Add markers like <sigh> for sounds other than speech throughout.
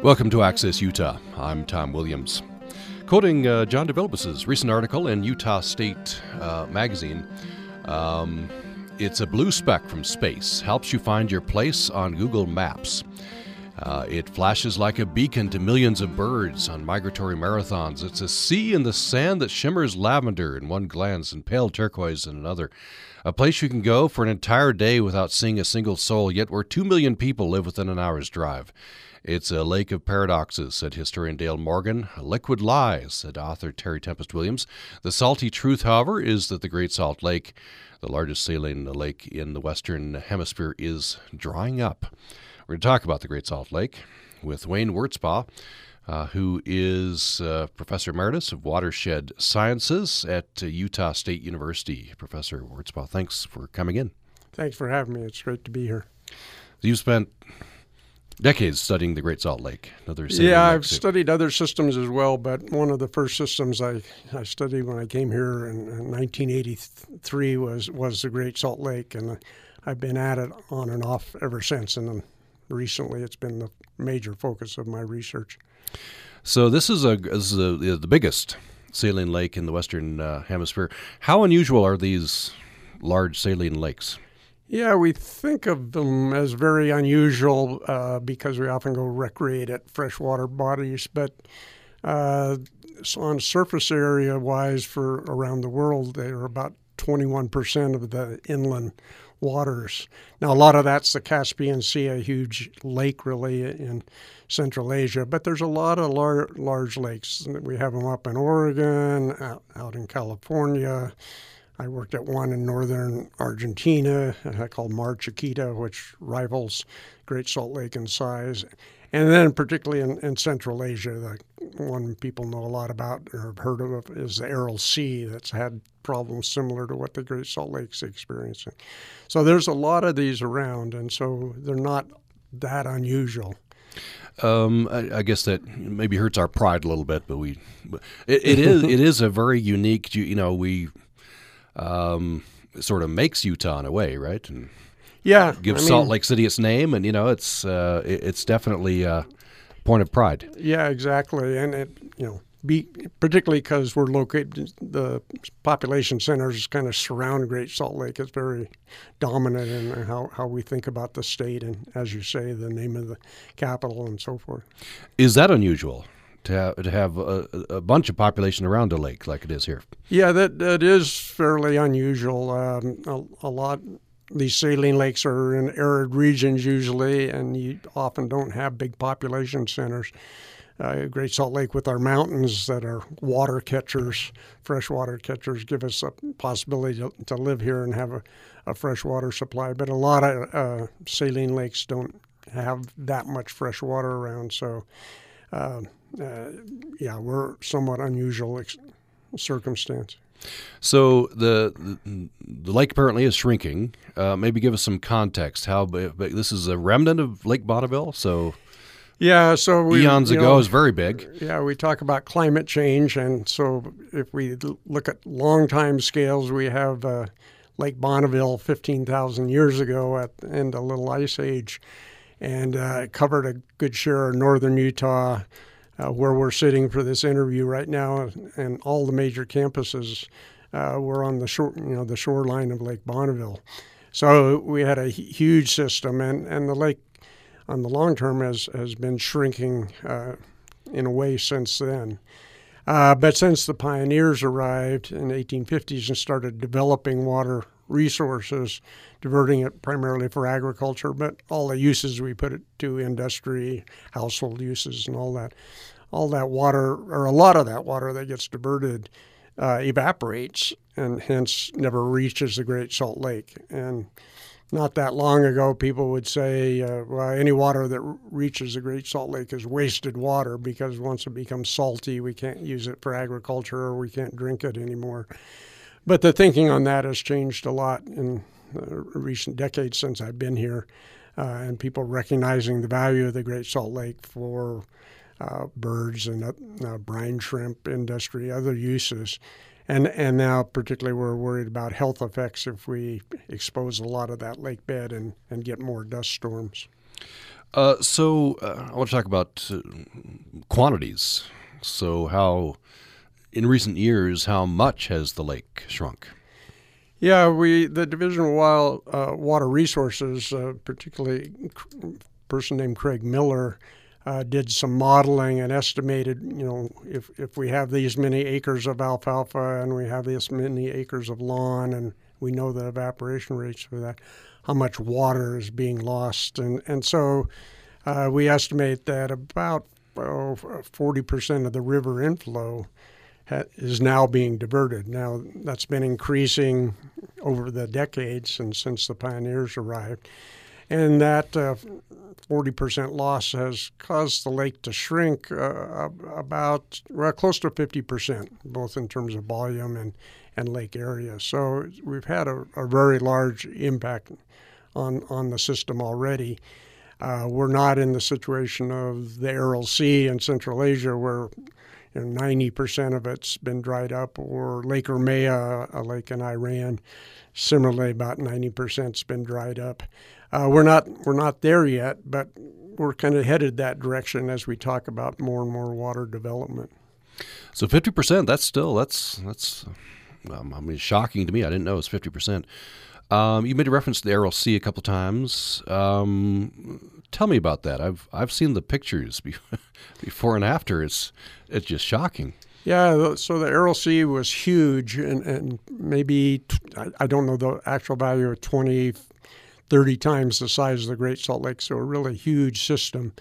Welcome to Access Utah. I'm Tom Williams. Quoting uh, John DeVilbiss' recent article in Utah State uh, Magazine, um, it's a blue speck from space, helps you find your place on Google Maps. Uh, it flashes like a beacon to millions of birds on migratory marathons. It's a sea in the sand that shimmers lavender in one glance and pale turquoise in another. A place you can go for an entire day without seeing a single soul, yet where two million people live within an hour's drive. It's a lake of paradoxes, said historian Dale Morgan. A liquid lies, said author Terry Tempest Williams. The salty truth, however, is that the Great Salt Lake, the largest saline lake in the Western Hemisphere, is drying up. We're going to talk about the Great Salt Lake with Wayne Wurtsbaugh, uh, who is uh, Professor Emeritus of Watershed Sciences at uh, Utah State University. Professor Wurtsbaugh, thanks for coming in. Thanks for having me. It's great to be here. You've spent decades studying the Great Salt Lake. Another yeah, I've studied other systems as well, but one of the first systems I, I studied when I came here in, in 1983 was was the Great Salt Lake, and I've been at it on and off ever since. And recently it's been the major focus of my research. So this is a this is a, the biggest saline lake in the western uh, hemisphere. How unusual are these large saline lakes? Yeah, we think of them as very unusual uh, because we often go recreate at freshwater bodies, but uh, on surface area wise for around the world, they are about 21% of the inland waters. Now, a lot of that's the Caspian Sea, a huge lake really in Central Asia, but there's a lot of lar- large lakes. We have them up in Oregon, out, out in California. I worked at one in northern Argentina uh, called Mar Chiquita, which rivals Great Salt Lake in size. And then, particularly in, in, Central Asia, the one people know a lot about or have heard of is the Aral Sea that's had problems similar to what the Great Salt Lake's experiencing. So there's a lot of these around, and so they're not that unusual. Um, I, I, guess that maybe hurts our pride a little bit, but we, it, it is it is a very unique. You know, we um, sort of makes Utah in a way, right? And yeah, gives I mean, Salt Lake City its name, and you know, it's uh, it's definitely a point of pride. Yeah, exactly, and it you know. Be, particularly because we're located, the population centers kind of surround Great Salt Lake. It's very dominant in how, how we think about the state, and as you say, the name of the capital and so forth. Is that unusual? To have, to have a, a, bunch of population around a lake like it is here. Yeah, that that is fairly unusual. Um, a, a, lot these saline lakes are in arid regions usually, and you often don't have big population centers. Uh, Great Salt Lake with our mountains that are water catchers, freshwater catchers, give us a possibility to, to live here and have a, a fresh water supply. But a lot of uh, saline lakes don't have that much fresh water around, so uh, uh, yeah, we're somewhat unusual ex- circumstance. So the, the, the lake apparently is shrinking. Uh, maybe give us some context. How big, this is a remnant of Lake Bonneville. So yeah, so we, eons ago know, is very big. Yeah, we talk about climate change, and so if we look at long time scales, we have uh, Lake Bonneville 15,000 years ago at the end of Little Ice Age, and uh, it covered a good share of northern Utah, uh, where we're sitting for this interview right now, and all the major campuses uh, were on the shore, you know, the shoreline of Lake Bonneville. So we had a huge system, and, and the lake on the long term has, has been shrinking uh, in a way since then. Uh, but since the pioneers arrived in the 1850s and started developing water resources, diverting it primarily for agriculture, but all the uses we put it to industry, household uses, and all that. All that water, or a lot of that water that gets diverted, uh, evaporates and hence never reaches the Great Salt Lake. And not that long ago, people would say, uh, well, any water that reaches the Great Salt Lake is wasted water because once it becomes salty, we can't use it for agriculture or we can't drink it anymore. But the thinking on that has changed a lot in recent decades since I've been here, uh, and people recognizing the value of the Great Salt Lake for uh, birds and uh, brine shrimp industry, other uses. And, and now, particularly, we're worried about health effects if we expose a lot of that lake bed and, and get more dust storms. Uh, so uh, I want to talk about uh, quantities. So how, in recent years, how much has the lake shrunk? Yeah, we the Division of Wild, uh, Water Resources, uh, particularly a person named Craig Miller, uh, did some modeling and estimated, you know, if, if we have these many acres of alfalfa and we have this many acres of lawn and we know the evaporation rates for that, how much water is being lost. And, and so uh, we estimate that about oh, 40% of the river inflow ha- is now being diverted. Now, that's been increasing over the decades and since the pioneers arrived. And that uh, 40% loss has caused the lake to shrink uh, about well, close to 50%, both in terms of volume and, and lake area. So we've had a, a very large impact on, on the system already. Uh, we're not in the situation of the Aral Sea in Central Asia where you know, 90% of it's been dried up, or Lake Urmia, a lake in Iran, similarly about 90%'s been dried up. Uh, we're not we're not there yet, but we're kind of headed that direction as we talk about more and more water development. So 50%, that's still that's that's um, I mean shocking to me. I didn't know it was 50%. Um, you made a reference to the Aral Sea a couple times. Um, tell me about that. I've I've seen the pictures <laughs> before and after. It's it's just shocking. Yeah, so the Aral Sea was huge, and, and maybe I don't know the actual value of 20, 30 times the size of the Great Salt Lake, so a really huge system.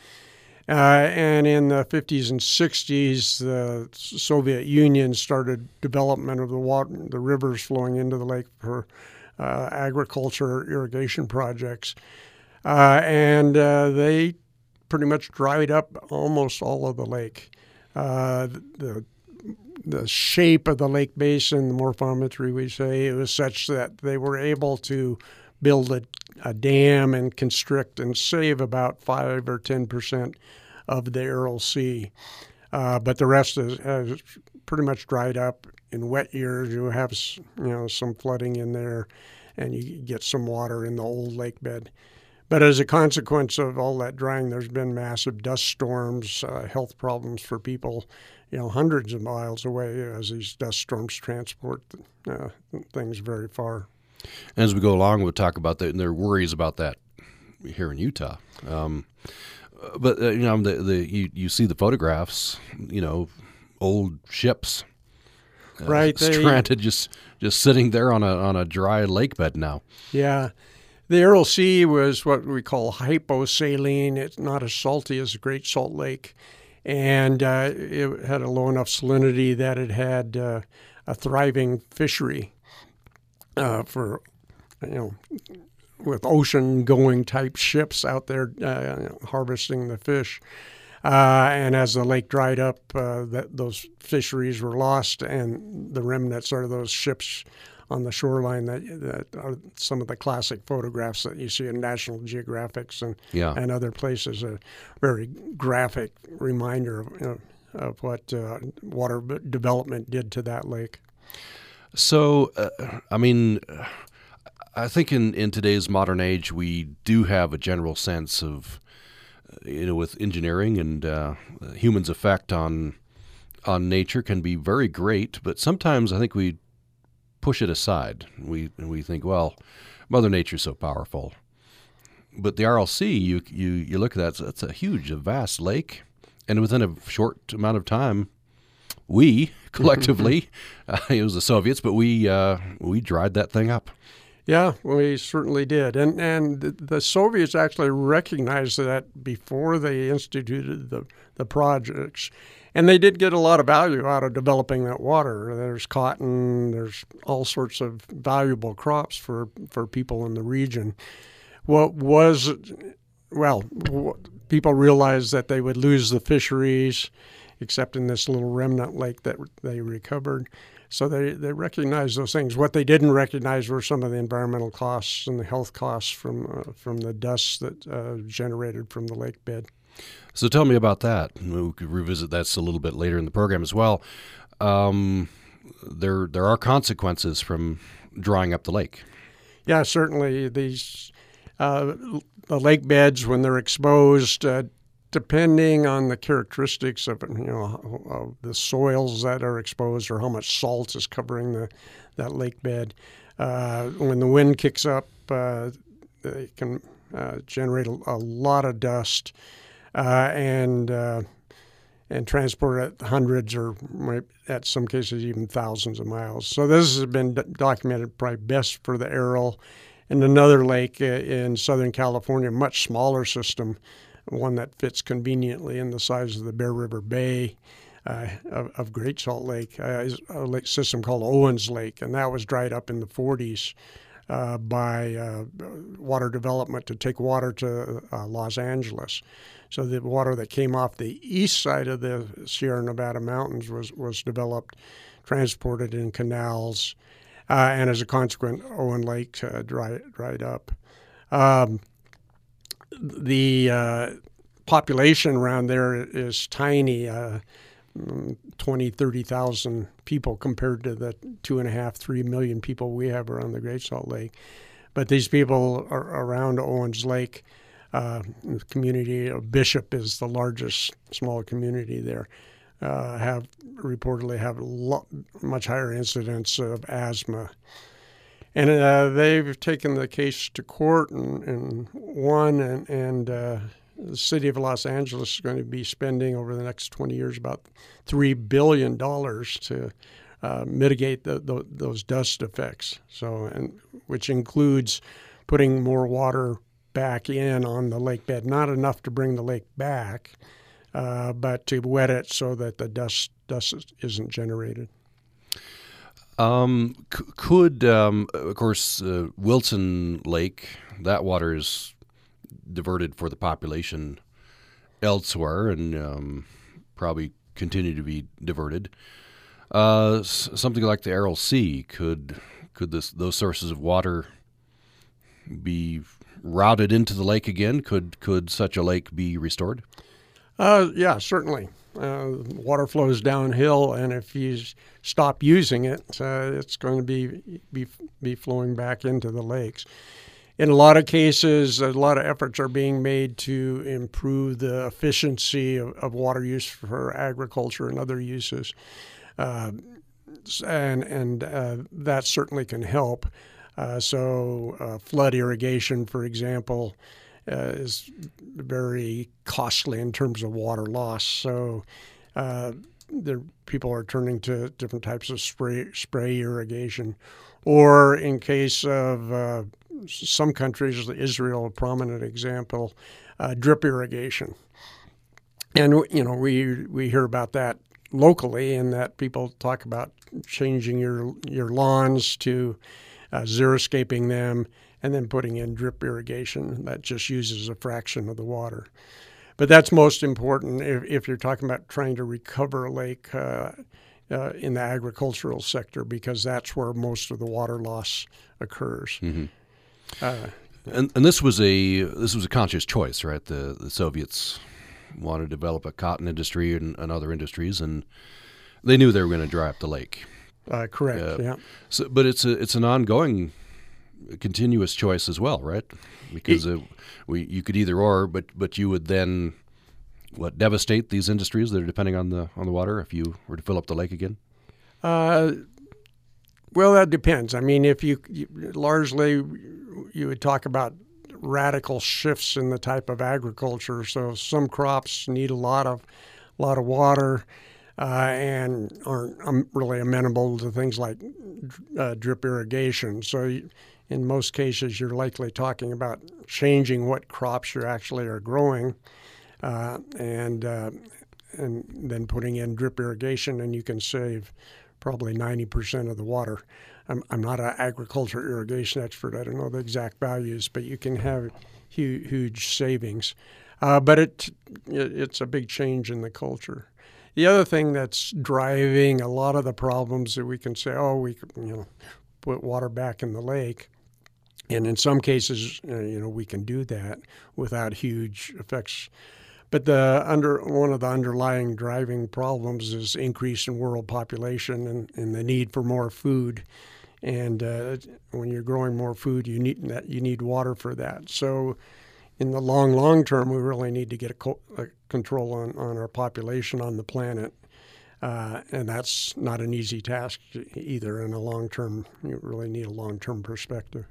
Uh, and in the 50s and 60s, the Soviet Union started development of the water, the rivers flowing into the lake for uh, agriculture irrigation projects, uh, and uh, they pretty much dried up almost all of the lake. Uh, the the shape of the lake basin, the morphometry we say, it was such that they were able to build a, a dam and constrict and save about five or ten percent of the Aral Sea. Uh, but the rest is, pretty much dried up in wet years, you have you know some flooding in there, and you get some water in the old lake bed. But as a consequence of all that drying, there's been massive dust storms, uh, health problems for people, you know, hundreds of miles away as these dust storms transport uh, things very far. As we go along, we'll talk about that, and there are worries about that here in Utah. Um, but uh, you know, the, the you, you see the photographs, you know, old ships uh, right stranded just just sitting there on a on a dry lake bed now. Yeah. The Aral Sea was what we call hyposaline. It's not as salty as the Great Salt Lake, and uh, it had a low enough salinity that it had uh, a thriving fishery uh, for, you know, with ocean going type ships out there uh, harvesting the fish. Uh, and as the lake dried up, uh, that, those fisheries were lost, and the remnants are those ships on the shoreline that, that are some of the classic photographs that you see in National Geographics and yeah. and other places. A very graphic reminder of, you know, of what uh, water development did to that lake. So, uh, I mean. I think in, in today's modern age, we do have a general sense of you know, with engineering and uh, humans' effect on on nature can be very great, but sometimes I think we push it aside. We we think, well, Mother Nature's so powerful. But the Aral Sea, you you you look at that; it's, it's a huge, a vast lake, and within a short amount of time, we <laughs> collectively, uh, it was the Soviets, but we uh, we dried that thing up. Yeah, we certainly did. And and the Soviets actually recognized that before they instituted the, the projects. And they did get a lot of value out of developing that water. There's cotton, there's all sorts of valuable crops for, for people in the region. What was, well, people realized that they would lose the fisheries, except in this little remnant lake that they recovered. So they, they recognized those things. What they didn't recognize were some of the environmental costs and the health costs from uh, from the dust that uh, generated from the lake bed. So tell me about that. We could revisit that a little bit later in the program as well. Um, there there are consequences from drying up the lake. Yeah, certainly these uh, the lake beds when they're exposed, uh, depending on the characteristics of you know of the soils that are exposed or how much salt is covering the that lake bed. Uh, when the wind kicks up, uh, it can uh, generate a, a, lot of dust uh, and and transport it hundreds or at some cases even thousands of miles. So this has been documented probably best for the Aral and another lake in Southern California, much smaller system, one that fits conveniently in the size of the Bear River Bay. Uh, of, of, Great Salt Lake, uh, a lake system called Owens Lake, and that was dried up in the 40s uh, by uh, water development to take water to uh, Los Angeles. So the water that came off the east side of the Sierra Nevada mountains was, was developed, transported in canals, uh, and as a consequence, Owen Lake dried, dried up. Um, the uh, population around there is tiny. Uh, 20, 30,000 people compared to the two and a half, three million people we have around the Great Salt Lake. But these people around Owens Lake uh, community of Bishop is the largest small community there. Uh, have reportedly have lo- much higher incidence of asthma, and uh, they've taken the case to court and, and won. And, and uh, the city of Los Angeles is going to be spending over the next 20 years about three billion dollars to uh, mitigate the, the, those dust effects. So, and which includes putting more water back in on the lake bed. Not enough to bring the lake back, uh, but to wet it so that the dust dust isn't generated. Um, c- could um, of course uh, Wilson Lake that water is diverted for the population elsewhere and um, probably continue to be diverted. Uh, s- something like the Aral Sea could could this those sources of water be routed into the lake again? Could could such a lake be restored? Uh, yeah, certainly. Uh, water flows downhill, and if you stop using it, uh, it's going to be, be be flowing back into the lakes. In a lot of cases, a lot of efforts are being made to improve the efficiency of, of water use for agriculture and other uses, uh, and and uh, that certainly can help. Uh, so, uh, flood irrigation, for example, is very costly in terms of water loss. So, uh, people are turning to different types of spray, spray irrigation. Or, in case of uh, some countries, Israel, a prominent example, uh, drip irrigation. And you know, we we hear about that locally, and that people talk about changing your your lawns to uh, xeriscaping them, and then putting in drip irrigation that just uses a fraction of the water. But that's most important if, if you're talking about trying to recover a lake uh, uh, in the agricultural sector, because that's where most of the water loss occurs. Mm-hmm. Uh, and, and this was a this was a conscious choice, right? The the Soviets wanted to develop a cotton industry and, and other industries, and they knew they were going to dry up the lake. Uh, correct. Uh, yeah. So, but it's a it's an ongoing, continuous choice as well, right? Because it, uh, we you could either or, but but you would then what devastate these industries that are depending on the on the water if you were to fill up the lake again. Uh, well, that depends. I mean, if you, you largely you would talk about radical shifts in the type of agriculture. So some crops need a lot of a lot of water uh, and aren't um, really amenable to things like uh, drip irrigation. So, you, in most cases, you're likely talking about changing what crops you actually are growing, uh, and uh, and then putting in drip irrigation, and you can save probably 90% of the water. I'm, I'm not an agriculture irrigation expert. I don't know the exact values, but you can have huge, huge savings. Uh, but it, it, it's a big change in the culture. The other thing that's driving a lot of the problems that we can say, oh, we you know put water back in the lake, and in some cases, uh, you know, we can do that without huge effects. But the under one of the underlying driving problems is increase in world population and, and the need for more food. and uh, when you're growing more food, you need that you need water for that. So, in the long long term, we really need to get a, co- a control on, on our population on the planet, uh, and that's not an easy task either. In a long term, you really need a long term perspective.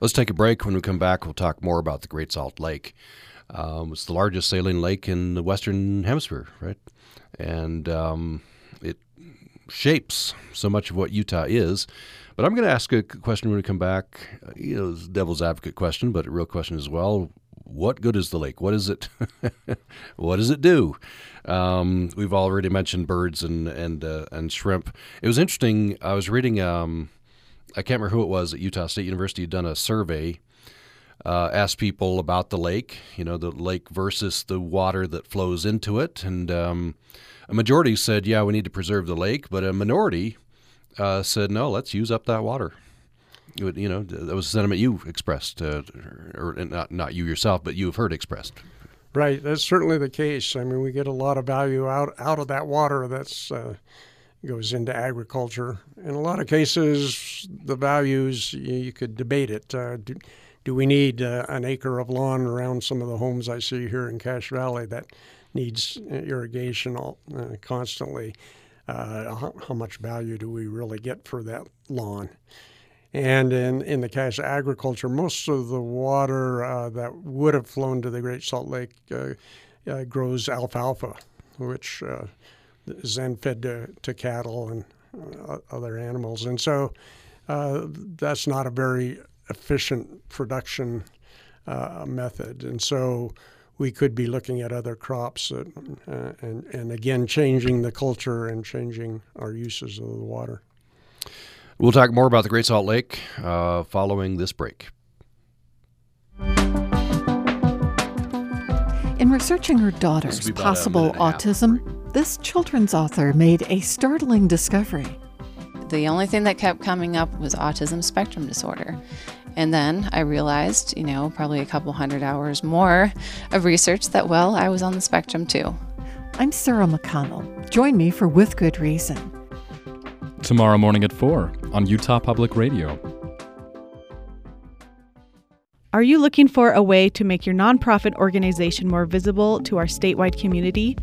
Let's take a break. When we come back, we'll talk more about the Great Salt Lake. Um, it's the largest saline lake in the Western Hemisphere, right? And um, it shapes so much of what Utah is. But I'm going to ask a question when we come back. Uh, you know, it's a devil's advocate question, but a real question as well. What good is the lake? What is it? <laughs> what does it do? Um, we've already mentioned birds and and uh, and shrimp. It was interesting. I was reading. Um, I can't remember who it was at Utah State University had done a survey uh, asked people about the lake, you know, the lake versus the water that flows into it. And um, a majority said, yeah, we need to preserve the lake, but a minority uh, said, no, let's use up that water. You know, that was a sentiment you expressed, uh, or not, not you yourself, but you have heard expressed. Right, that's certainly the case. I mean, we get a lot of value out out of that water that's uh, goes into agriculture. In a lot of cases, the values you, could debate it. Uh, do, do we need uh, an acre of lawn around some of the homes I see here in Cache Valley that needs irrigation all, uh, constantly? Uh, how, how, much value do we really get for that lawn? And in, in the Cache agriculture, most of the water uh, that would have flown to the Great Salt Lake uh, uh, grows alfalfa, which is then fed to, to cattle and other animals. And so that's not a very efficient production uh, method. And so we could be looking at other crops that, uh, and, and again changing the culture and changing our uses of the water. We'll talk more about the Great Salt Lake uh, following this break. In researching her daughter's possible autism, this children's author made a startling discovery. The only thing that kept coming up was autism spectrum disorder. And then I realized, you know, probably a couple hundred hours more of research that, well, I was on the spectrum too. I'm Sarah McConnell. Join me for With Good Reason. Tomorrow morning at 4 on Utah Public Radio. Are you looking for a way to make your nonprofit organization more visible to our statewide community?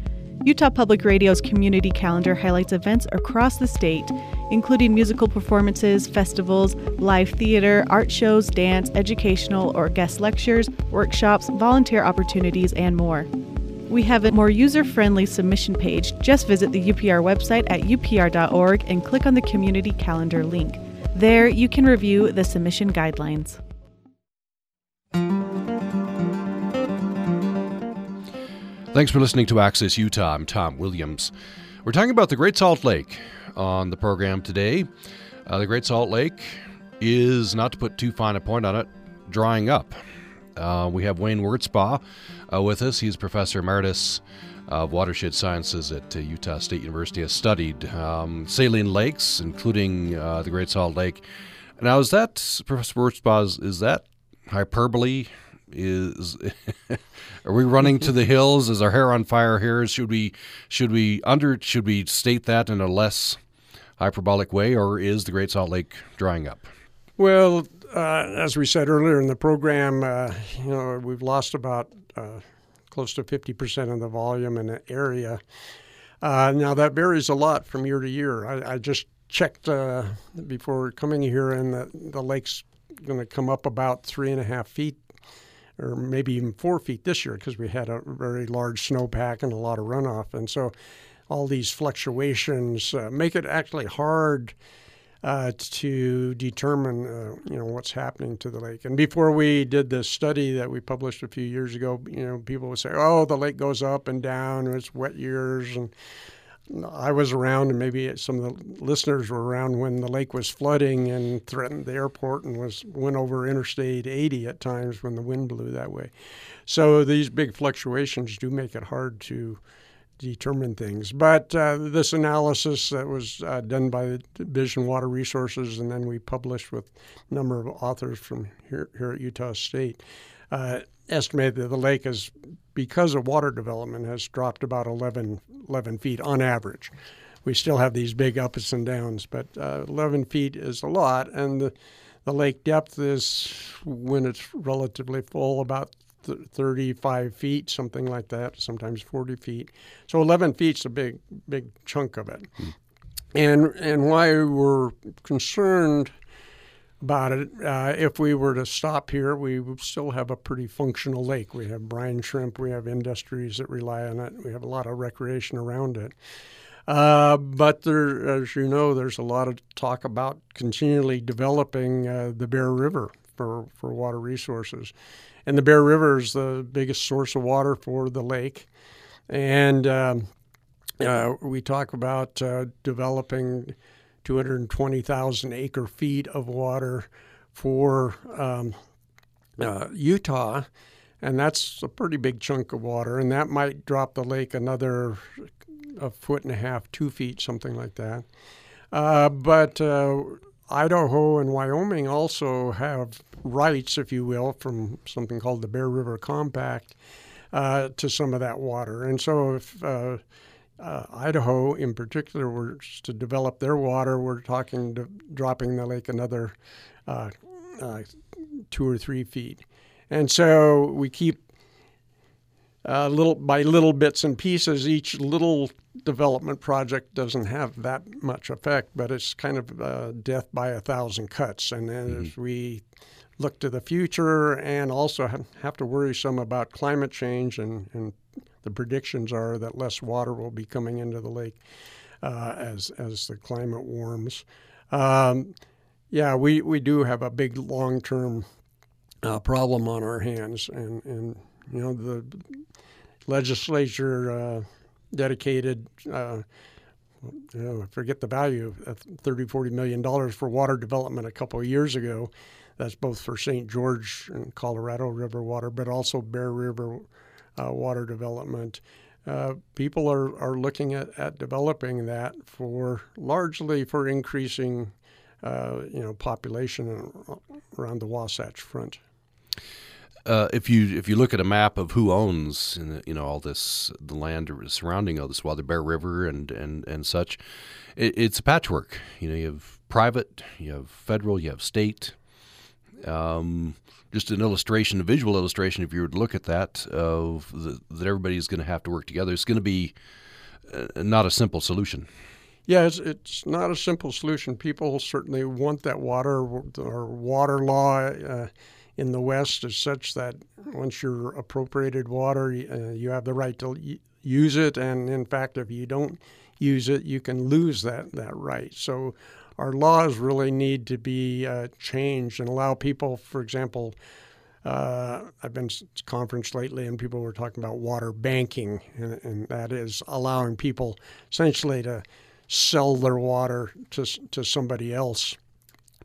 Utah Public Radio's community calendar highlights events across the state, including musical performances, festivals, live theater, art shows, dance, educational or guest lectures, workshops, volunteer opportunities, and more. We have a more user friendly submission page. Just visit the UPR website at upr.org and click on the community calendar link. There, you can review the submission guidelines. Thanks for listening to Access Utah. I'm Tom Williams. We're talking about the Great Salt Lake on the program today. Uh, the Great Salt Lake is, not to put too fine a point on it, drying up. Uh, we have Wayne Wurtsbaugh uh, with us. He's professor emeritus of watershed sciences at uh, Utah State University. Has studied um, saline lakes, including uh, the Great Salt Lake. Now, is that Professor Wurtsbaugh? Is that hyperbole? Is <laughs> are we running to the hills? Is our hair on fire here? Should we should we under should we state that in a less hyperbolic way or is the great salt lake drying up? Well uh, as we said earlier in the program uh, you know we've lost about uh, close to 50% of the volume in the area. Uh, now that varies a lot from year to year. I, I just checked uh, before coming here and the, the lake's going to come up about three and a half feet or maybe even four feet this year because we had a very large snowpack and a lot of runoff. And so all these fluctuations uh, make it actually hard uh, to determine, uh, you know, what's happening to the lake. And before we did this study that we published a few years ago, you know, people would say, "Oh, the lake goes up and down. It's wet years," and I was around, and maybe some of the listeners were around when the lake was flooding and threatened the airport and was went over Interstate 80 at times when the wind blew that way. So these big fluctuations do make it hard to determine things. But uh, this analysis that was uh, done by the Division Water Resources, and then we published with a number of authors from here, here at Utah State, uh, estimated that the lake is, because of water development, has dropped about 11, 11 feet on average. we still have these big ups and downs. But uh, 11 feet is a lot, and the, the lake depth is when it's relatively full about 35 feet, something like that, sometimes 40 feet. So 11 feet's a big, big chunk of it. Hmm. And and why we're concerned about it, uh, if we were to stop here, we would still have a pretty functional lake. We have brine shrimp, we have industries that rely on it, we have a lot of recreation around it. Uh, but there, as you know, there's a lot of talk about continually developing uh, the Bear River for, for water resources. And the Bear River is the biggest source of water for the lake. And um, uh, we talk about uh, developing 220,000 acre feet of water for um, uh, Utah, and that's a pretty big chunk of water, and that might drop the lake another a foot and a half, two feet, something like that. Uh, but uh, Idaho and Wyoming also have rights, if you will, from something called the Bear River Compact uh, to some of that water. And so if uh, Idaho, in particular, were to develop their water, we're talking to dropping the lake another uh, uh, two or three feet. And so we keep uh, little by little bits and pieces. Each little development project doesn't have that much effect, but it's kind of uh, death by a thousand cuts. And mm-hmm. as we look to the future and also have to worry some about climate change and, and the predictions are that less water will be coming into the lake uh, as as the climate warms. Um, yeah, we, we do have a big long term uh, problem on our hands, and, and you know the legislature uh, dedicated. Uh, know, I forget the value of 30, 40 million dollars for water development a couple of years ago. That's both for St. George and Colorado River water, but also Bear River water development. Uh, people are, are looking at, at developing that for largely for increasing uh, you know population around the Wasatch Front. Uh, if you if you look at a map of who owns you know all this the land surrounding all this water, Bear River and and and such, it, it's a patchwork. You know, you have private, you have federal, you have state. Um, just an illustration, a visual illustration, if you were to look at that, of the, that everybody's going to have to work together. It's going to be uh, not a simple solution. Yeah, it's, it's, not a simple solution. People certainly want that water. Our water law uh, in the West is such that once you're appropriated water, uh, you have the right to use it. And in fact, if you don't use it, you can lose that, that right. So our laws really need to be uh, changed and allow people, for example, uh, I've been to conference lately and people were talking about water banking, and, and, that is allowing people essentially to sell their water to, to somebody else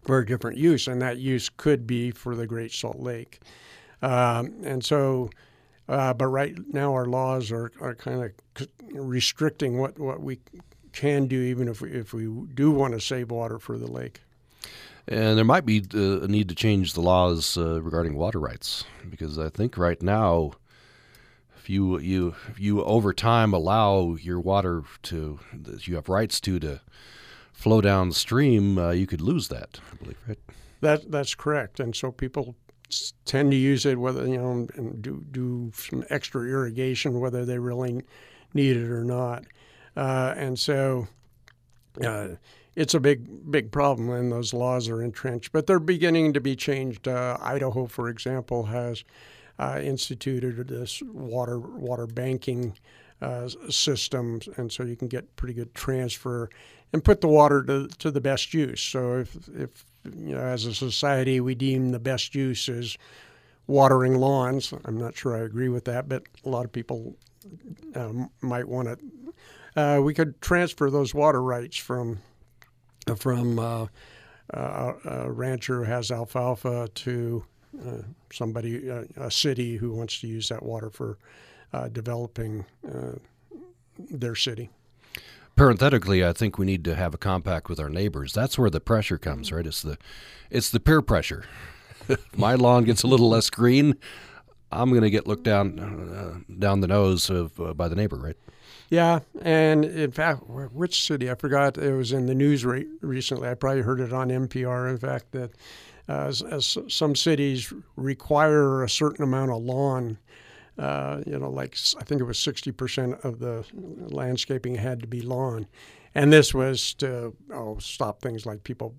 for a different use, and that use could be for the Great Salt Lake. Um, and so, uh, but right now our laws are, are kind of restricting what, what we can do, even if we, if we do want to save water for the lake. And there might be uh, a need to change the laws uh, regarding water rights because I think right now, if you you if you over time allow your water to that you have rights to to flow downstream, uh, you could lose that. I believe, right? That that's correct. And so people tend to use it whether you know and do do some extra irrigation whether they really need it or not. Uh, and so uh, it's a big, big problem, and those laws are entrenched. But they're beginning to be changed. Uh, Idaho, for example, has uh, instituted this water water banking uh, system, and so you can get pretty good transfer and put the water to, to the best use. So if if you know, as a society we deem the best use is watering lawns, I'm not sure I agree with that, but a lot of people um, might want to uh, we could transfer those water rights from from uh, uh, a rancher who has alfalfa to uh, somebody, uh, a city who wants to use that water for uh, developing their city. Parenthetically, I think we need to have a compact with our neighbors. That's where the pressure comes, right? It's the it's the peer pressure. <laughs> My lawn gets a little less green. I'm going to get looked down down the nose of by the neighbor, right? Yeah, and in fact, which city? I forgot. It was in the news re- recently. I probably heard it on NPR. In fact, that uh, as, as some cities require a certain amount of lawn. Uh, you know, like I think it was 60% of the landscaping had to be lawn. And this was to oh, stop things like people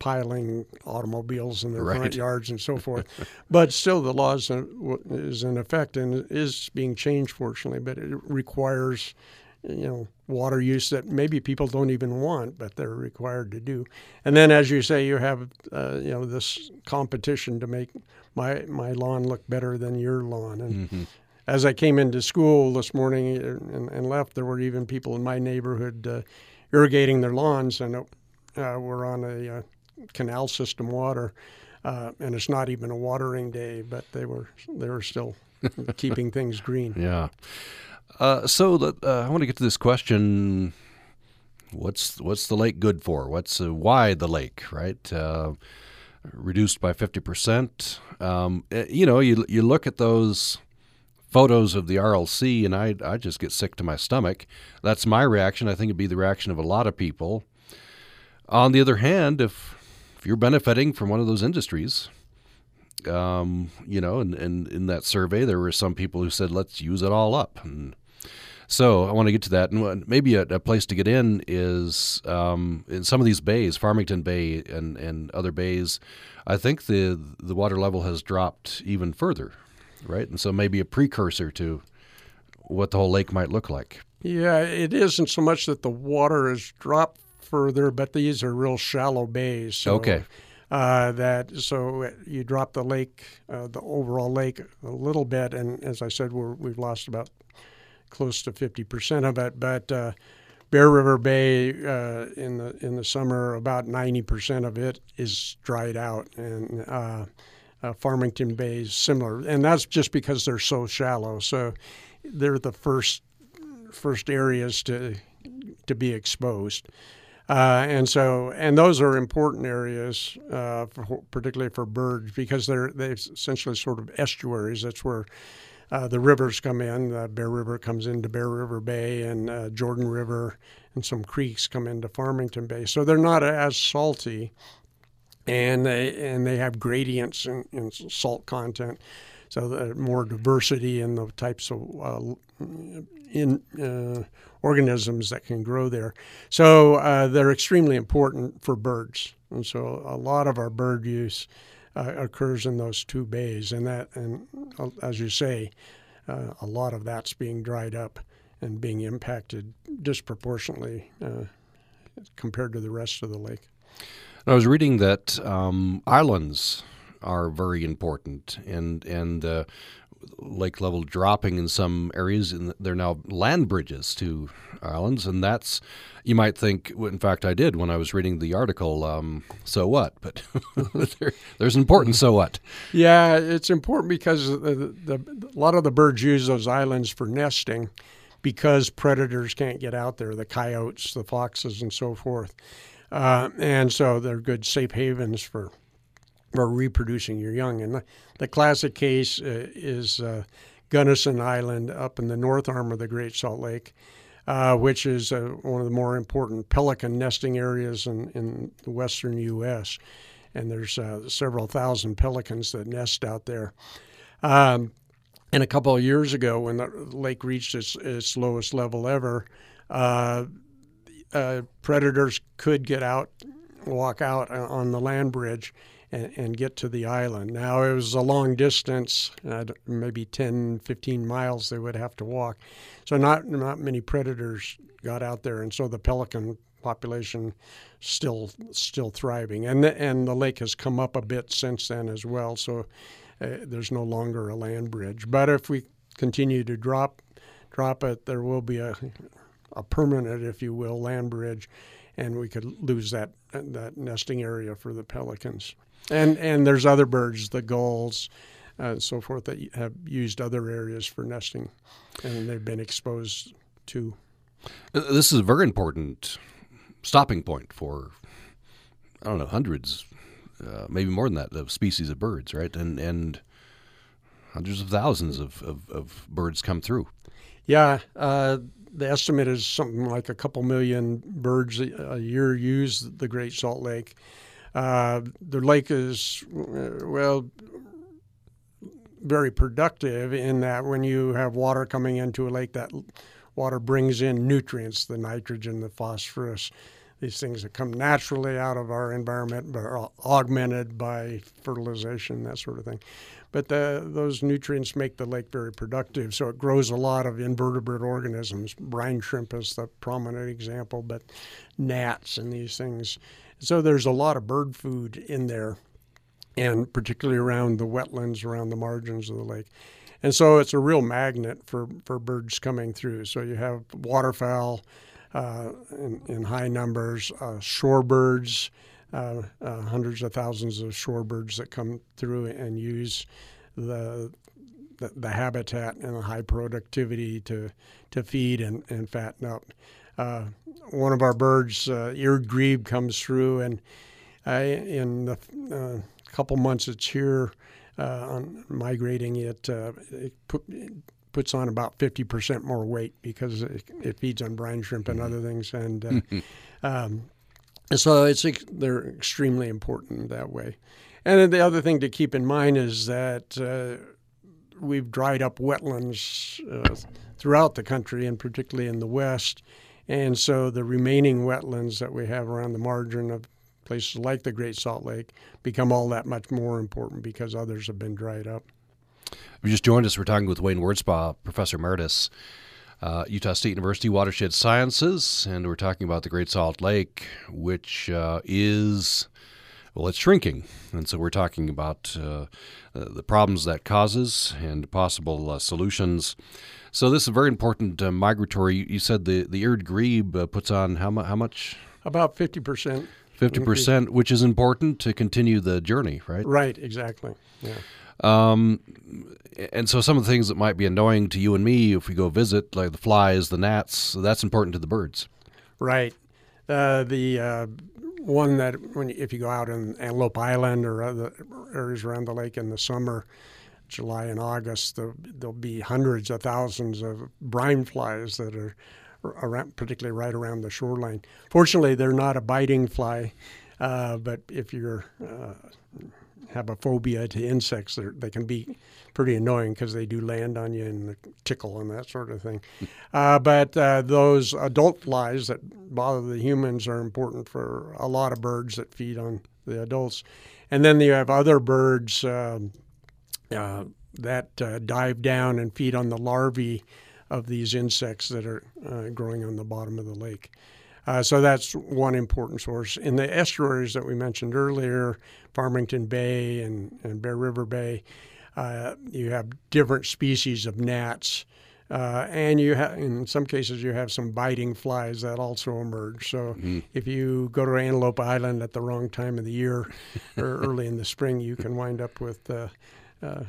piling automobiles in their right. front <laughs> yards and so forth. but still, the law is in effect and is being changed, fortunately. But it requires, you know, water use that maybe people don't even want, but they're required to do. And then, as you say, you have, uh, you know, this competition to make my my lawn look better than your lawn. And mm-hmm. as I came into school this morning and, and, left, there were even people in my neighborhood. Uh, irrigating their lawns, and uh, we're on a uh, canal system water, uh, and it's not even a watering day, but they were they were still <laughs> keeping things green. Yeah. Uh, so the, uh, I want to get to this question: What's what's the lake good for? What's uh, why the lake? Right. reduced by fifty percent. Um, eh, you know, you you look at those photos of the Aral Sea, and I I just get sick to my stomach. That's my reaction. I think it'd be the reaction of a lot of people. On the other hand, if if you're benefiting from one of those industries, um, you know, and, and in that survey there were some people who said let's use it all up. And so I want to get to that, and maybe a, a place to get in is um, in some of these bays, Farmington Bay and and other bays. I think the the water level has dropped even further right? And so maybe a precursor to what the whole lake might look like. Yeah, it isn't so much that the water has dropped further, but these are real shallow bays. So, okay. Uh, that so you drop the lake, uh, the overall lake, a little bit, and as I said, we have lost about close to fifty percent of it. But uh, Bear River Bay uh, in the in the summer, about ninety percent of it is dried out, and uh, uh, Farmington Bay is similar, and that's just because they're so shallow. So they're the first first areas to to be exposed. Uh, and so, and those are important areas, uh, for, particularly for birds, because they're they essentially sort of estuaries. That's where uh, the rivers come in. The Bear River comes into Bear River Bay, and uh, Jordan River and some creeks come into Farmington Bay. So they're not as salty and they and they have gradients in, in salt content, so the more diversity in the types of uh, in uh, organisms that can grow there. So uh, they're extremely important for birds, and so a lot of our bird use uh, occurs in those two bays, and that and uh, as you say, uh, a lot of that's being dried up and being impacted disproportionately compared to the rest of the lake. I was reading that um, islands are very important, and and uh, lake level dropping in some areas, and they're now land bridges to islands, and that's you might think. In fact, I did when I was reading the article. Um, so what? But <laughs> there, there's important. So what? Yeah, it's important because the, the, a lot of the birds use those islands for nesting because predators can't get out there, the coyotes, the foxes, and so forth. Uh, and so they're good safe havens for for reproducing your young. And the, the classic case uh, is uh, Gunnison Island up in the north arm of the Great Salt Lake, uh, which is uh, one of the more important pelican nesting areas in, in the western U.S. And there's uh, several thousand pelicans that nest out there. Um, and a couple of years ago, when the lake reached its, its lowest level ever, uh, predators could get out, walk out on the land bridge, and, and, get to the island. Now, it was a long distance, uh, maybe 10, 15 miles they would have to walk. So, not, not many predators got out there, and so the pelican population still still thriving. And the, and the lake has come up a bit since then as well, so uh, there's no longer a land bridge. But if we continue to drop drop it, there will be a a permanent, if you will, land bridge, and we could lose that that nesting area for the pelicans. And and there's other birds, the gulls, uh, so forth, that have used other areas for nesting, and they've been exposed to. This is a very important stopping point for I don't know hundreds, uh, maybe more than that, of species of birds, right? And and hundreds of thousands of, of, of birds come through. Yeah, uh, the estimate is something like a couple million birds a, a year use the Great Salt Lake. Uh, the lake is, uh, well, very productive in that when you have water coming into a lake, that water brings in nutrients, the nitrogen, the phosphorus, these things that come naturally out of our environment but are augmented by fertilization, that sort of thing. But the, those nutrients make the lake very productive, so it grows a lot of invertebrate organisms. Brine shrimp is the prominent example, but gnats and these things. So there's a lot of bird food in there, and particularly around the wetlands, around the margins of the lake. And so it's a real magnet for, for birds coming through. So you have waterfowl uh, in, in, high numbers, uh, shorebirds, uh, uh, hundreds of thousands of shorebirds that come through and use the, the, the habitat and the high productivity to, to feed and, and fatten up. Uh, one of our birds, uh, eared grebe, comes through, and in the couple months it's here, uh, on migrating, it, uh, it, put, it, puts on about 50% more weight because it, it feeds on brine shrimp and other things. And uh, <laughs> um, so it's they're extremely important that way. And then the other thing to keep in mind is that uh, we've dried up wetlands uh, throughout the country, and particularly in the West. And so the remaining wetlands that we have around the margin of places like the Great Salt Lake become all that much more important because others have been dried up. You just joined us. We're talking with Wayne Wurtsbaugh, Professor Emeritus, uh, Utah State University Watershed Sciences, and we're talking about the Great Salt Lake, which uh, is well, it's shrinking, and so we're talking about uh the problems that causes and possible uh, solutions. So this is very important uh, migratory. You said the the eared grebe puts on how, mu- how much? About fifty percent. Fifty percent, which is important to continue the journey, right? Right, exactly. Yeah. Um, and so some of the things that might be annoying to you and me if we go visit, like the flies, the gnats, that's important to the birds. Right. Uh, the uh, one that when if you go out in Antelope Island or other areas around the lake in the summer, July and August, there'll, be hundreds of thousands of brine flies that are around, particularly right around the shoreline. Fortunately, they're not a biting fly, uh, but if you uh, have a phobia to insects, they can be pretty annoying because they do land on you and tickle and that sort of thing. Uh, but uh, those adult flies that bother the humans are important for a lot of birds that feed on the adults. And then you have other birds um, uh, that uh, dive down and feed on the larvae of these insects that are uh, growing on the bottom of the lake. Uh, so that's one important source. In the estuaries that we mentioned earlier, Farmington Bay and, and Bear River Bay, uh, you have different species of gnats. Uh, and you have, in some cases, you have some biting flies that also emerge. So mm. if you go to Antelope Island at the wrong time of the year <laughs> or early in the spring, you can wind up with uh, uh,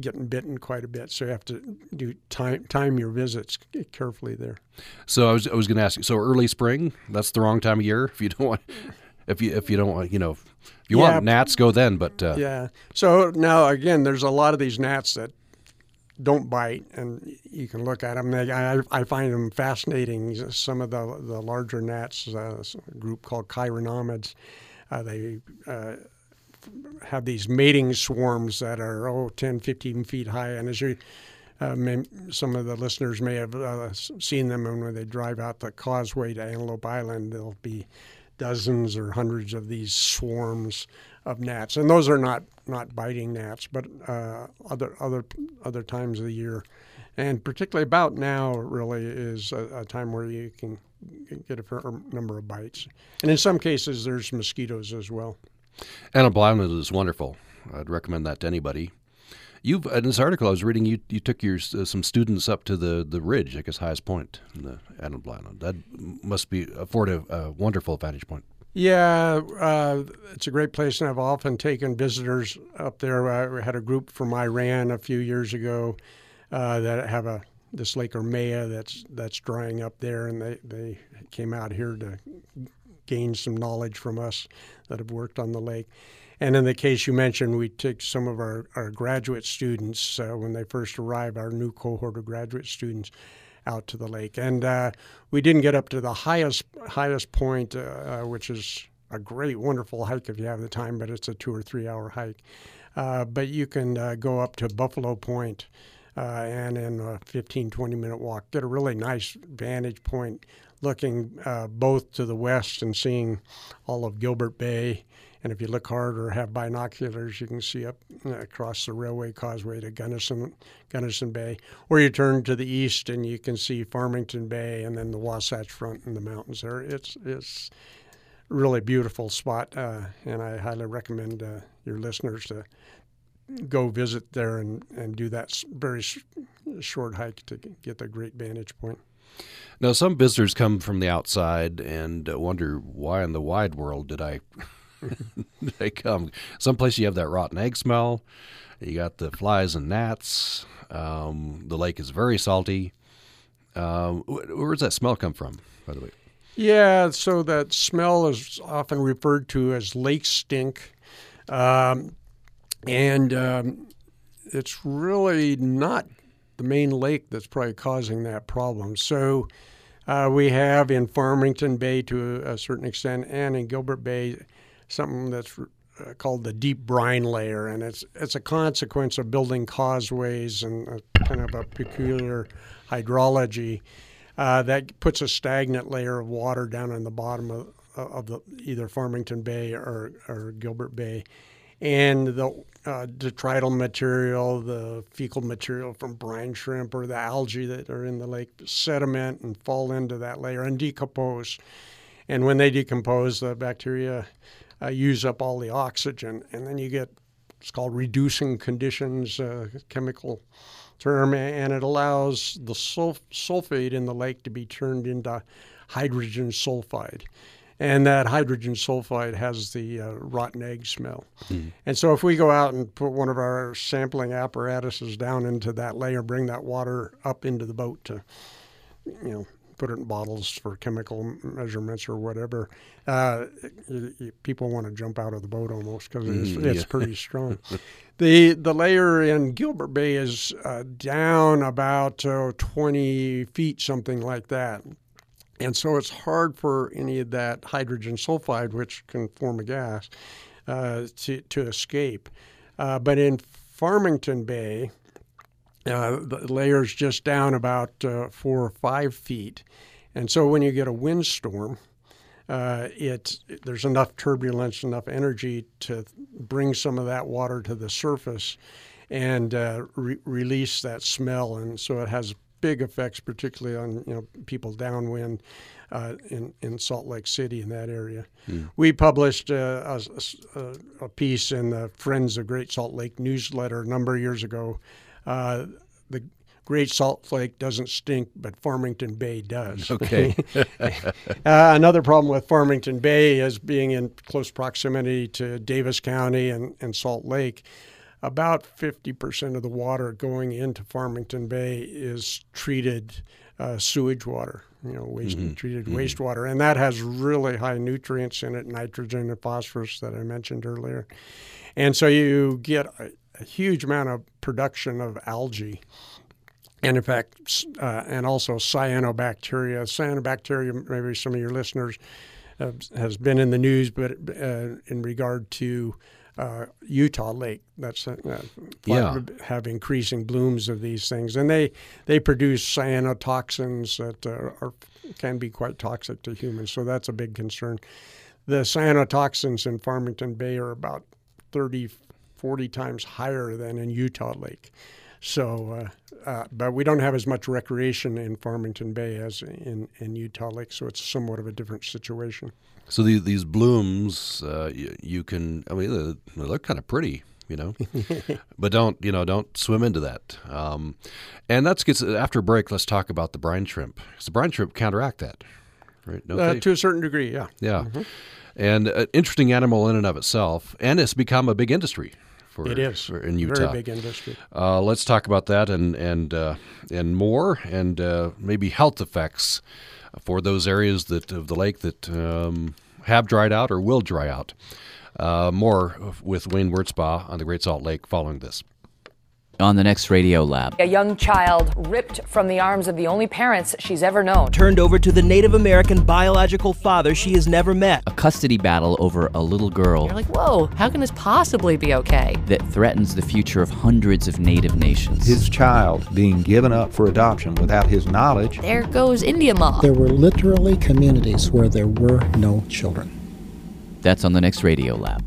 getting bitten quite a bit. So you have to do time time your visits carefully there. So I was I was going to ask you. So early spring, that's the wrong time of year <laughs> if you don't want. If you if you don't want you know, if you yeah, want gnats, go then. But uh, yeah. So now again, there's a lot of these gnats that don't bite, and you can look at them. They, I, I find them fascinating. Some of the the larger gnats, uh, a group called chironomids, uh, they uh, have these mating swarms that are oh 10 15 feet high. And as you uh, may, some of the listeners may have uh, seen them and when they drive out the causeway to Antelope Island there'll be dozens or hundreds of these swarms of gnats. And those are not not biting gnats but uh, other other other times of the year. And particularly about now really is a, a time where you can get a fair number of bites. And in some cases there's mosquitoes as well Antelope Island is wonderful. I'd recommend that to anybody. You've in this article I was reading, you you took your uh, some students up to the, the ridge, I guess highest point in the Antelope Island. That must be afford a, a wonderful vantage point. Yeah, uh, it's a great place, and I've often taken visitors up there. I had a group from Iran a few years ago uh, that have a this Lake Urmia that's that's drying up there, and they, they came out here to gain some knowledge from us that have worked on the lake. And in the case you mentioned, we took some of our, our graduate students uh, when they first arrived, our new cohort of graduate students, out to the lake. And uh, we didn't get up to the highest highest point, uh, uh, which is a great, wonderful hike if you have the time, but it's a two or three hour hike. Uh, but you can uh, go up to Buffalo Point, and in a 15, 20 minute walk, get a really nice vantage point looking both to the west and seeing all of Gilbert Bay and if you look hard or have binoculars, you can see up uh, across the railway causeway to Gunnison, Gunnison Bay. Or you turn to the east and you can see Farmington Bay and then the Wasatch Front and the mountains there. It's it's really beautiful spot, uh, and I highly recommend uh, your listeners to go visit there and, and do that very short hike to get the great vantage point. Now, some visitors come from the outside and uh, wonder why in the wide world did I <laughs> they come. Someplace you have that rotten egg smell. You got the flies and gnats. Um, the lake is very salty. Um, where does that smell come from, by the way? Yeah, so that smell is often referred to as lake stink. Um, and um, it's really not the main lake that's probably causing that problem. So uh, we have in Farmington Bay to a certain extent and in Gilbert Bay something that's uh, called the deep brine layer, and it's it's a consequence of building causeways and a, kind of a peculiar hydrology uh, that puts a stagnant layer of water down in the bottom of, of the either Farmington Bay or, or Gilbert Bay, and the uh, detrital material, the fecal material from brine shrimp or the algae that are in the lake sediment and fall into that layer and decompose. And when they decompose, the bacteria uh, use up all the oxygen, and then you get it's called reducing conditions, uh, chemical term, and it allows the sulf- sulfate in the lake to be turned into hydrogen sulfide. And that hydrogen sulfide has the uh, rotten egg smell. Mm. And so, if we go out and put one of our sampling apparatuses down into that layer, bring that water up into the boat to, you know, put it in bottles for chemical measurements or whatever, uh, people want to jump out of the boat almost because it's, mm, it's pretty <laughs> strong. the The layer in Gilbert Bay is uh, down about uh, 20 feet, something like that. And so it's hard for any of that hydrogen sulfide, which can form a gas, uh, to, to escape. Uh, but in Farmington Bay, uh, the layer's just down about uh, four or five feet. And so when you get a windstorm, uh, it, there's enough turbulence, enough energy to bring some of that water to the surface and uh, re- release that smell. And so it has big effects, particularly on you know people downwind uh, in in Salt Lake City in that area. Mm. We published uh, a, a, piece in the Friends of Great Salt Lake newsletter a number of years ago uh, the Great Salt Lake doesn't stink, but Farmington Bay does. <laughs> Okay. <laughs> uh, another problem with Farmington Bay is being in close proximity to Davis County and, and Salt Lake. About 50% of the water going into Farmington Bay is treated uh, sewage water, you know, waste, mm-hmm. treated mm-hmm. wastewater. And that has really high nutrients in it, nitrogen and phosphorus that I mentioned earlier. And so you get a, a huge amount of production of algae and in fact, uh, and also cyanobacteria. Cyanobacteria, maybe some of your listeners uh, has been in the news, but uh, in regard to uh, Utah Lake, that's uh, uh, yeah. have increasing blooms of these things, and they they produce cyanotoxins that are can be quite toxic to humans. So that's a big concern. The cyanotoxins in Farmington Bay are about 30 40 times higher than in Utah Lake. So, uh, uh, but we don't have as much recreation in Farmington Bay as in, in Utah Lake, so it's somewhat of a different situation. So the, these blooms, uh, you, you, can, I mean, they look kind of pretty, you know, <laughs> but don't, you know, don't swim into that. Um, and that's gets after a break. Let's talk about the brine shrimp. Because the brine shrimp counteract that, right? Uh, to a certain degree, yeah. Yeah. Mm-hmm. And an interesting animal in and of itself, and it's become a big industry for it is for, in Utah. Very big industry. Uh, let's talk about that and and uh, and more, and uh, maybe health effects for those areas that of the lake that um, have dried out or will dry out. Uh, more with Wayne Wurtsbaugh on the Great Salt Lake following this. On the next Radio Lab. A young child ripped from the arms of the only parents she's ever known. Turned over to the Native American biological father she has never met. A custody battle over a little girl. You're like, whoa, how can this possibly be okay? That threatens the future of hundreds of Native nations. His child being given up for adoption without his knowledge. There goes Indian law. There were literally communities where there were no children. That's on the next Radio Lab.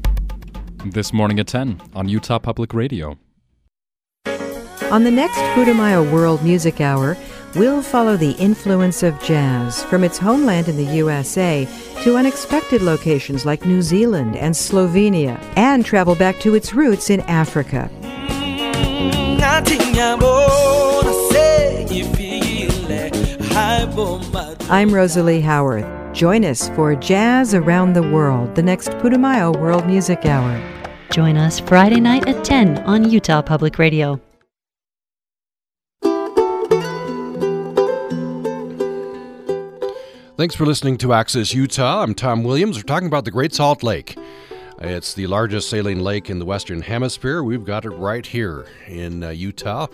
This morning at 10 on Utah Public Radio. On the next Putumayo World Music Hour, we'll follow the influence of jazz from its homeland in the USA to unexpected locations like New Zealand and Slovenia, and travel back to its roots in Africa. I'm Rosalie Howarth. Join us for Jazz Around the World, the next Putumayo World Music Hour. Join us Friday night at 10 on Utah Public Radio. Thanks for listening to Access Utah. I'm Tom Williams. We're talking about the Great Salt Lake. It's the largest saline lake in the Western Hemisphere. We've got it right here in uh, Utah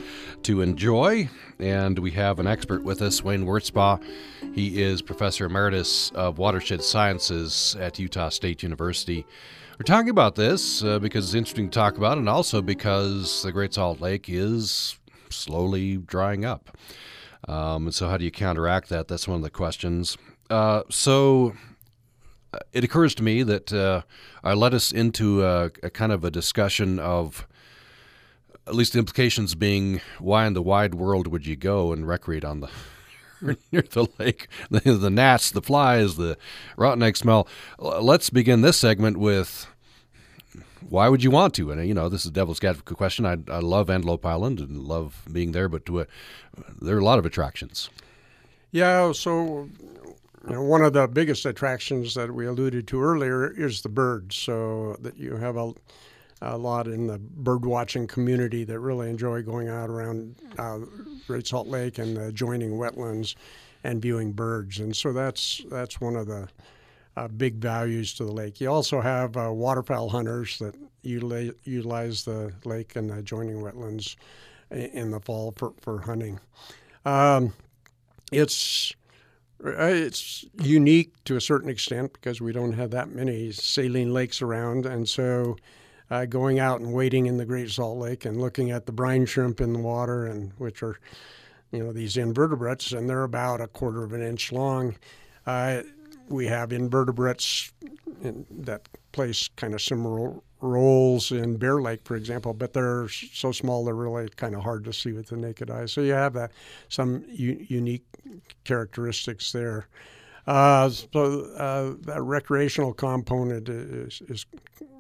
to enjoy. And we have an expert with us, Wayne Wurtsbaugh. He is Professor Emeritus of Watershed Sciences at Utah State University. We're talking about this uh, because it's interesting to talk about, and also because the Great Salt Lake is slowly drying up. Um, and so, how do you counteract that? That's one of the questions. Uh, so uh, it occurs to me that uh, I led us into a, a, kind of a discussion of at least the implications being why in the wide world would you go and recreate on the <laughs> near the lake the, the gnats the flies the rotten egg smell let's begin this segment with why would you want to? And you know, this is a devil's advocate question. I, I love Antelope Island and love being there, but to, uh, there are a lot of attractions. Yeah, so one of the biggest attractions that we alluded to earlier is the birds. So that you have a, a lot in the bird watching community that really enjoy going out around uh, Great Salt Lake and the adjoining wetlands and viewing birds. And so that's that's one of the uh, big values to the lake. You also have uh, waterfowl hunters that utilize, utilize the lake and the adjoining wetlands in the fall for, for hunting. Um, it's it's unique to a certain extent because we don't have that many saline lakes around, and so uh, going out and wading in the Great Salt Lake and looking at the brine shrimp in the water, and which are, you know, these invertebrates, and they're about a quarter of an inch long. Uh, we have invertebrates in, that place kind of similar roles in Bear Lake, for example, but they're so small they're really kind of hard to see with the naked eye. So you have that some u- unique characteristics there. Uh, so uh, that recreational component is, is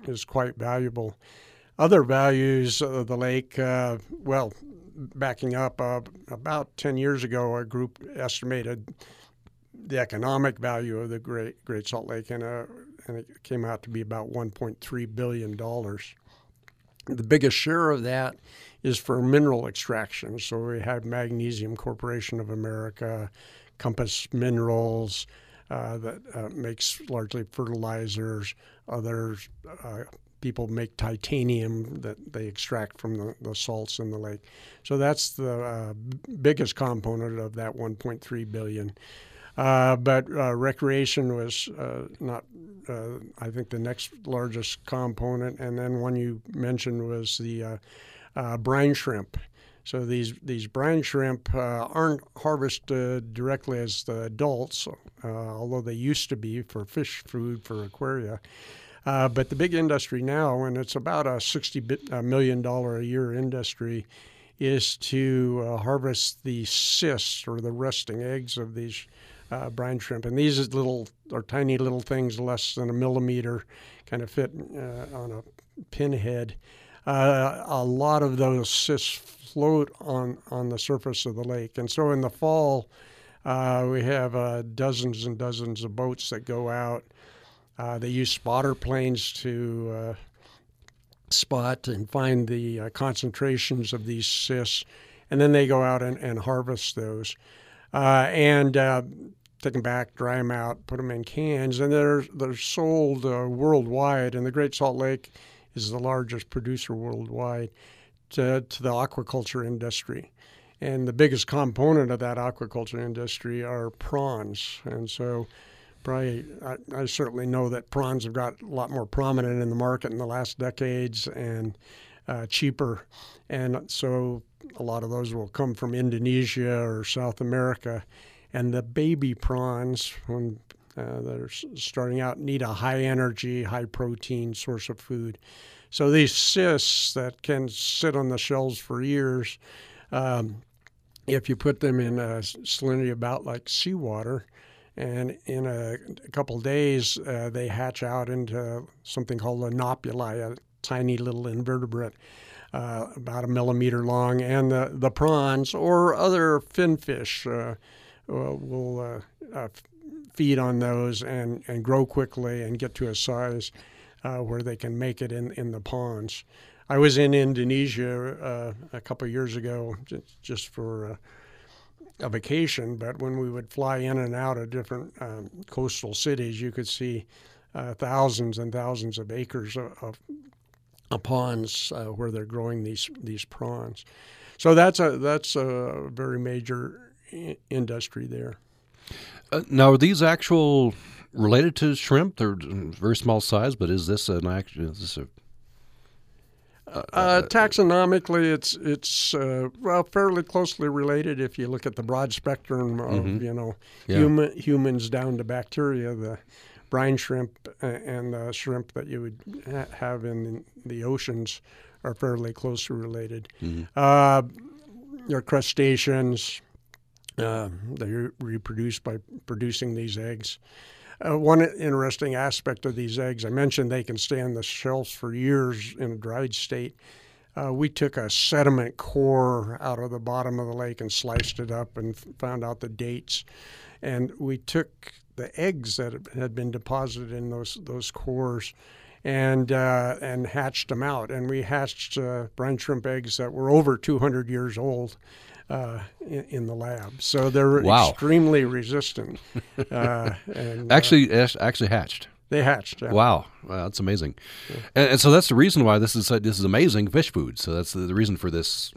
is quite valuable. Other values of the lake, uh, well, backing up, uh, about 10 years ago, a group estimated the economic value of the Great Great Salt Lake, and, uh, and it came out to be about 1.3 billion dollars. The biggest share of that is for mineral extraction. So we have Magnesium Corporation of America, Compass Minerals, uh, that uh, makes largely fertilizers. Others uh, people make titanium that they extract from the, the, salts in the lake. So that's the uh, biggest component of that 1.3 billion. Uh, but uh, recreation was uh, not, uh, I think, the next largest component. And then one you mentioned was the uh, uh, brine shrimp. So these these brine shrimp aren't harvested directly as the adults, although they used to be for fish food for aquaria. but the big industry now, and it's about a sixty million dollar a year industry, is to harvest the cysts or the resting eggs of these uh, brine shrimp. And these little are tiny little things, less than a millimeter, kind of fit uh, on a pinhead. Uh, a lot of those cysts float on, on the surface of the lake. And so in the fall, uh, we have uh, dozens and dozens of boats that go out. Uh, they use spotter planes to spot and find the concentrations of these cysts, and then they go out and, and harvest those. Uh, and uh, take them back, dry them out, put them in cans, and they're they're sold uh, worldwide. And the Great Salt Lake is the largest producer worldwide. to, to the aquaculture industry. And the biggest component of that aquaculture industry are prawns. And so, probably, I, I, certainly know that prawns have got a lot more prominent in the market in the last decades and uh, cheaper. And so, a lot of those will come from Indonesia or South America. And the baby prawns, when uh, that are starting out, need a high energy, high protein source of food. So these cysts that can sit on the shells for years, um, if you put them in a salinity about like seawater, and in a, a couple days uh, they hatch out into something called a nauplii, a tiny little invertebrate. Uh, about a millimeter long, and the, the prawns or other finfish uh, will uh, uh, feed on those and, and grow quickly and get to a size uh, where they can make it in, in the ponds. I was in Indonesia uh, a couple of years ago just for uh, a vacation, but when we would fly in and out of different um, coastal cities, you could see uh, thousands and thousands of acres of, of ponds uh, where they're growing these these prawns. So that's a that's a very major I- industry there. Uh, now, are these actual related to shrimp? They're very small size, but is this an actual? Is this a uh, uh, taxonomically, it's it's uh, well fairly closely related if you look at the broad spectrum of mm-hmm. you know yeah. human humans down to bacteria. The brine shrimp and the shrimp that you would ha- have in the oceans are fairly closely related. Mm-hmm. Uh, your crustaceans, uh, they reproduce by producing these eggs. Uh, one interesting aspect of these eggs, I mentioned they can stay on the shelves for years in a dried state. Uh, we took a sediment core out of the bottom of the lake and sliced it up and found out the dates. And we took the eggs that had been deposited in those those cores and uh, and hatched them out. And we hatched uh, brine shrimp eggs that were over 200 years old uh, in, in, the lab. So they're wow. extremely resistant. Uh, <laughs> and, uh, actually, actually hatched. They hatched. Yeah. Wow. wow, that's amazing. Yeah. And, and, so that's the reason why this is this is amazing fish food. So that's the, the reason for this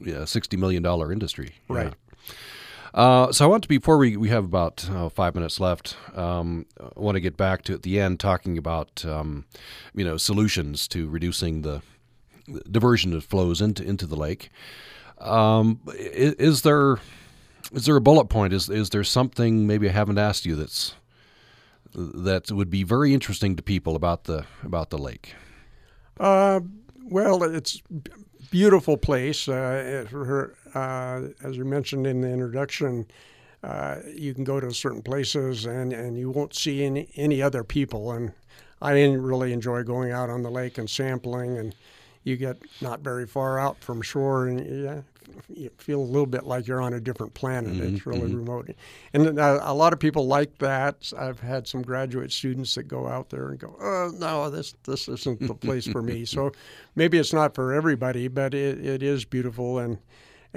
yeah, sixty million dollar industry. Right. Uh, so I want to before we, we have about uh, five minutes left. Um, I want to get back to at the end talking about um, you know solutions to reducing the diversion that flows into into the lake. Um, is, is, there is there a bullet point? Is is there something maybe I haven't asked you that's that would be very interesting to people about the about the lake? Uh, well, it's beautiful place. Uh, uh, as you mentioned in the introduction, uh, you can go to certain places and, and you won't see any, any other people. And I didn't really enjoy going out on the lake and sampling and you get not very far out from shore and yeah, you feel a little bit like you're on a different planet. Mm-hmm, it's really mm-hmm. remote. And uh, a lot of people like that. I've had some graduate students that go out there and go, oh, no, this, this isn't the place for me. <laughs> So maybe it's not for everybody, but it, it is beautiful. And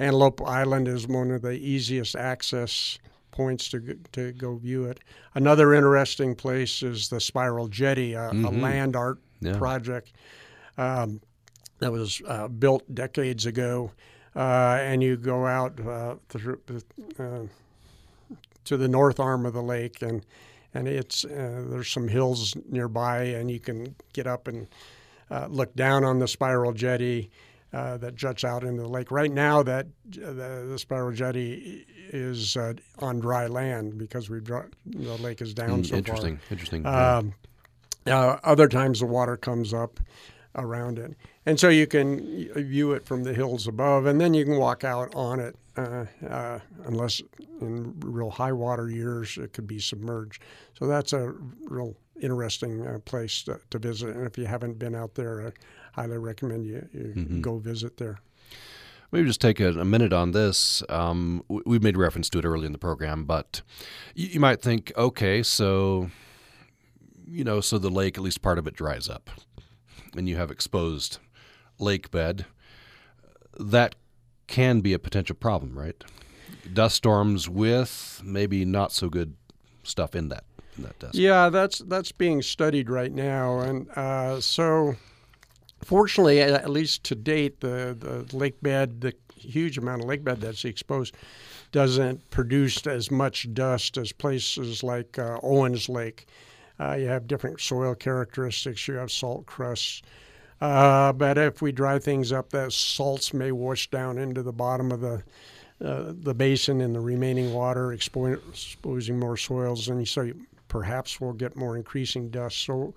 Antelope Island is one of the easiest access points to to go view it. Another interesting place is the Spiral Jetty, a, mm-hmm. a land art yeah. project. Um, that was uh, built decades ago, uh, and you go out uh, through, uh, to the north arm of the lake, and and it's uh, there's some hills nearby, and you can get up and uh, look down on the spiral jetty. That juts out into the lake. Right now, that the, the spiral jetty is on dry land because we've the lake is down mm, so interesting, far. Interesting. Um, other times the water comes up around it. And so you can view it from the hills above, and then you can walk out on it, uh, uh, unless in real high water years it could be submerged. So that's a real interesting uh, place to, to, visit. And if you haven't been out there, highly recommend you, you mm-hmm. go visit there. Maybe just take a, a minute on this. Um, we, we, made reference to it early in the program, but you, you might think, okay, so you know, so the lake, at least part of it dries up and you have exposed lake bed, that can be a potential problem, right? Dust storms with maybe not so good stuff in that in that dust. Yeah, that's that's being studied right now, and uh, so fortunately, at least to date, the, the lake bed, the huge amount of lake bed that's exposed, doesn't produce as much dust as places like uh, Owens Lake. Uh, you have different soil characteristics. You have salt crusts. Uh, but if we dry things up, that salts may wash down into the bottom of the uh, the basin and the remaining water, expo- exposing more soils, and so you, perhaps we'll get more increasing dust. So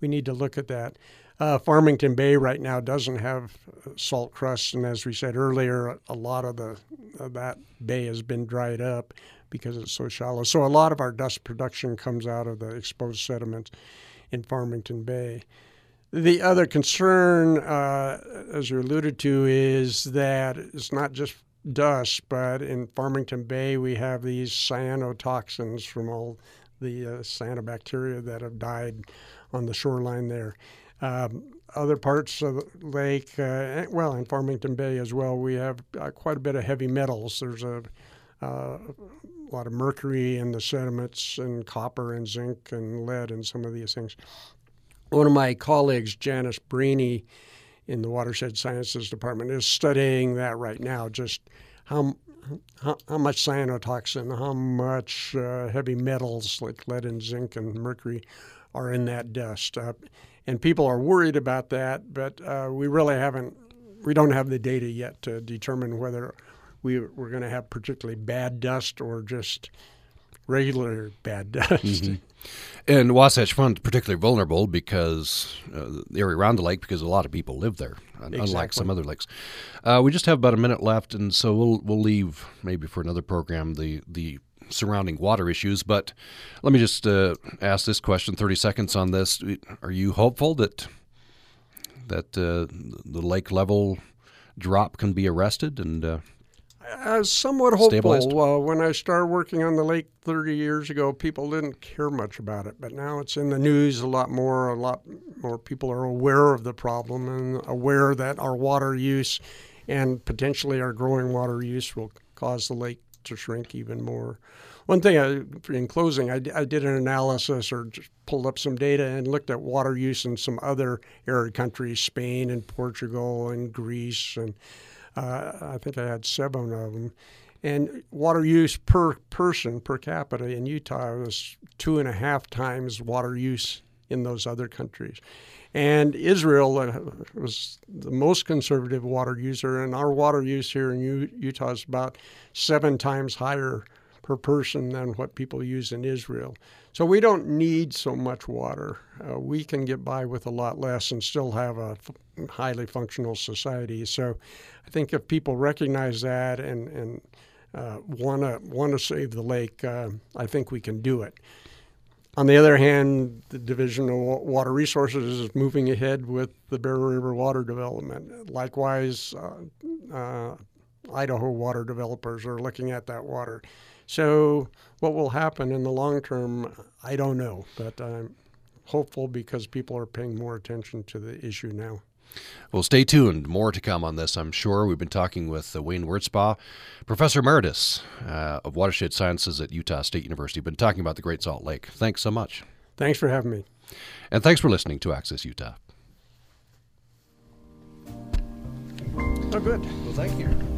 we need to look at that. Uh, Farmington Bay right now doesn't have salt crust, and as we said earlier, a lot of the of that bay has been dried up because it's so shallow. So a lot of our dust production comes out of the exposed sediments in Farmington Bay. The other concern, uh, as you alluded to, is that it's not just dust, but in Farmington Bay we have these cyanotoxins from all the uh, cyanobacteria that have died on the shoreline there. Um, other parts of the lake, uh, well, in Farmington Bay as well, we have uh, quite a bit of heavy metals. There's a, uh, a lot of mercury in the sediments, and copper and zinc and lead, and some of these things one of my colleagues, Janice Brahney, in the Watershed Sciences Department, is studying that right now. Just how how, how much cyanotoxin, how much uh, heavy metals like lead and zinc and mercury are in that dust, uh, and people are worried about that. But uh, we really haven't, we don't have the data yet to determine whether we, we're going to have particularly bad dust or just regular bad <laughs> dust. Mm-hmm. And Wasatch Front particularly vulnerable because uh, the area around the lake because a lot of people live there, exactly. unlike some other lakes. Uh, we just have about a minute left, and so we'll we'll leave maybe for another program the the surrounding water issues. But let me just uh, ask this question: thirty seconds on this. Are you hopeful that that uh, the lake level drop can be arrested and uh, uh, somewhat hopeful. Uh, when I started working on the lake 30 years ago, people didn't care much about it, but now it's in the news a lot more. A lot more people are aware of the problem and aware that our water use and potentially our growing water use will cause the lake to shrink even more. One thing, I, in closing, I, I did an analysis or just pulled up some data and looked at water use in some other arid countries, Spain and Portugal and Greece and uh, I think I had seven of them. And water use per person per capita in Utah was two and a half times water use in those other countries. And Israel uh, was the most conservative water user, and our water use here in U- Utah is about seven times higher per person than what people use in Israel. So we don't need so much water. Uh, we can get by with a lot less and still have a f- highly functional society. So I think if people recognize that and, and want to want to save the lake, uh, I think we can do it. On the other hand, the Division of Water Resources is moving ahead with the Bear River water development. Likewise, uh, uh, Idaho water developers are looking at that water. So, what will happen in the long term, I don't know, but I'm hopeful because people are paying more attention to the issue now. Well, stay tuned. More to come on this, I'm sure. We've been talking with uh, Wayne Wurtsbaugh, Professor Emeritus uh, of Watershed Sciences at Utah State University. Been talking about the Great Salt Lake. Thanks so much. Thanks for having me. And thanks for listening to Access Utah. Oh, good. Well, thank you.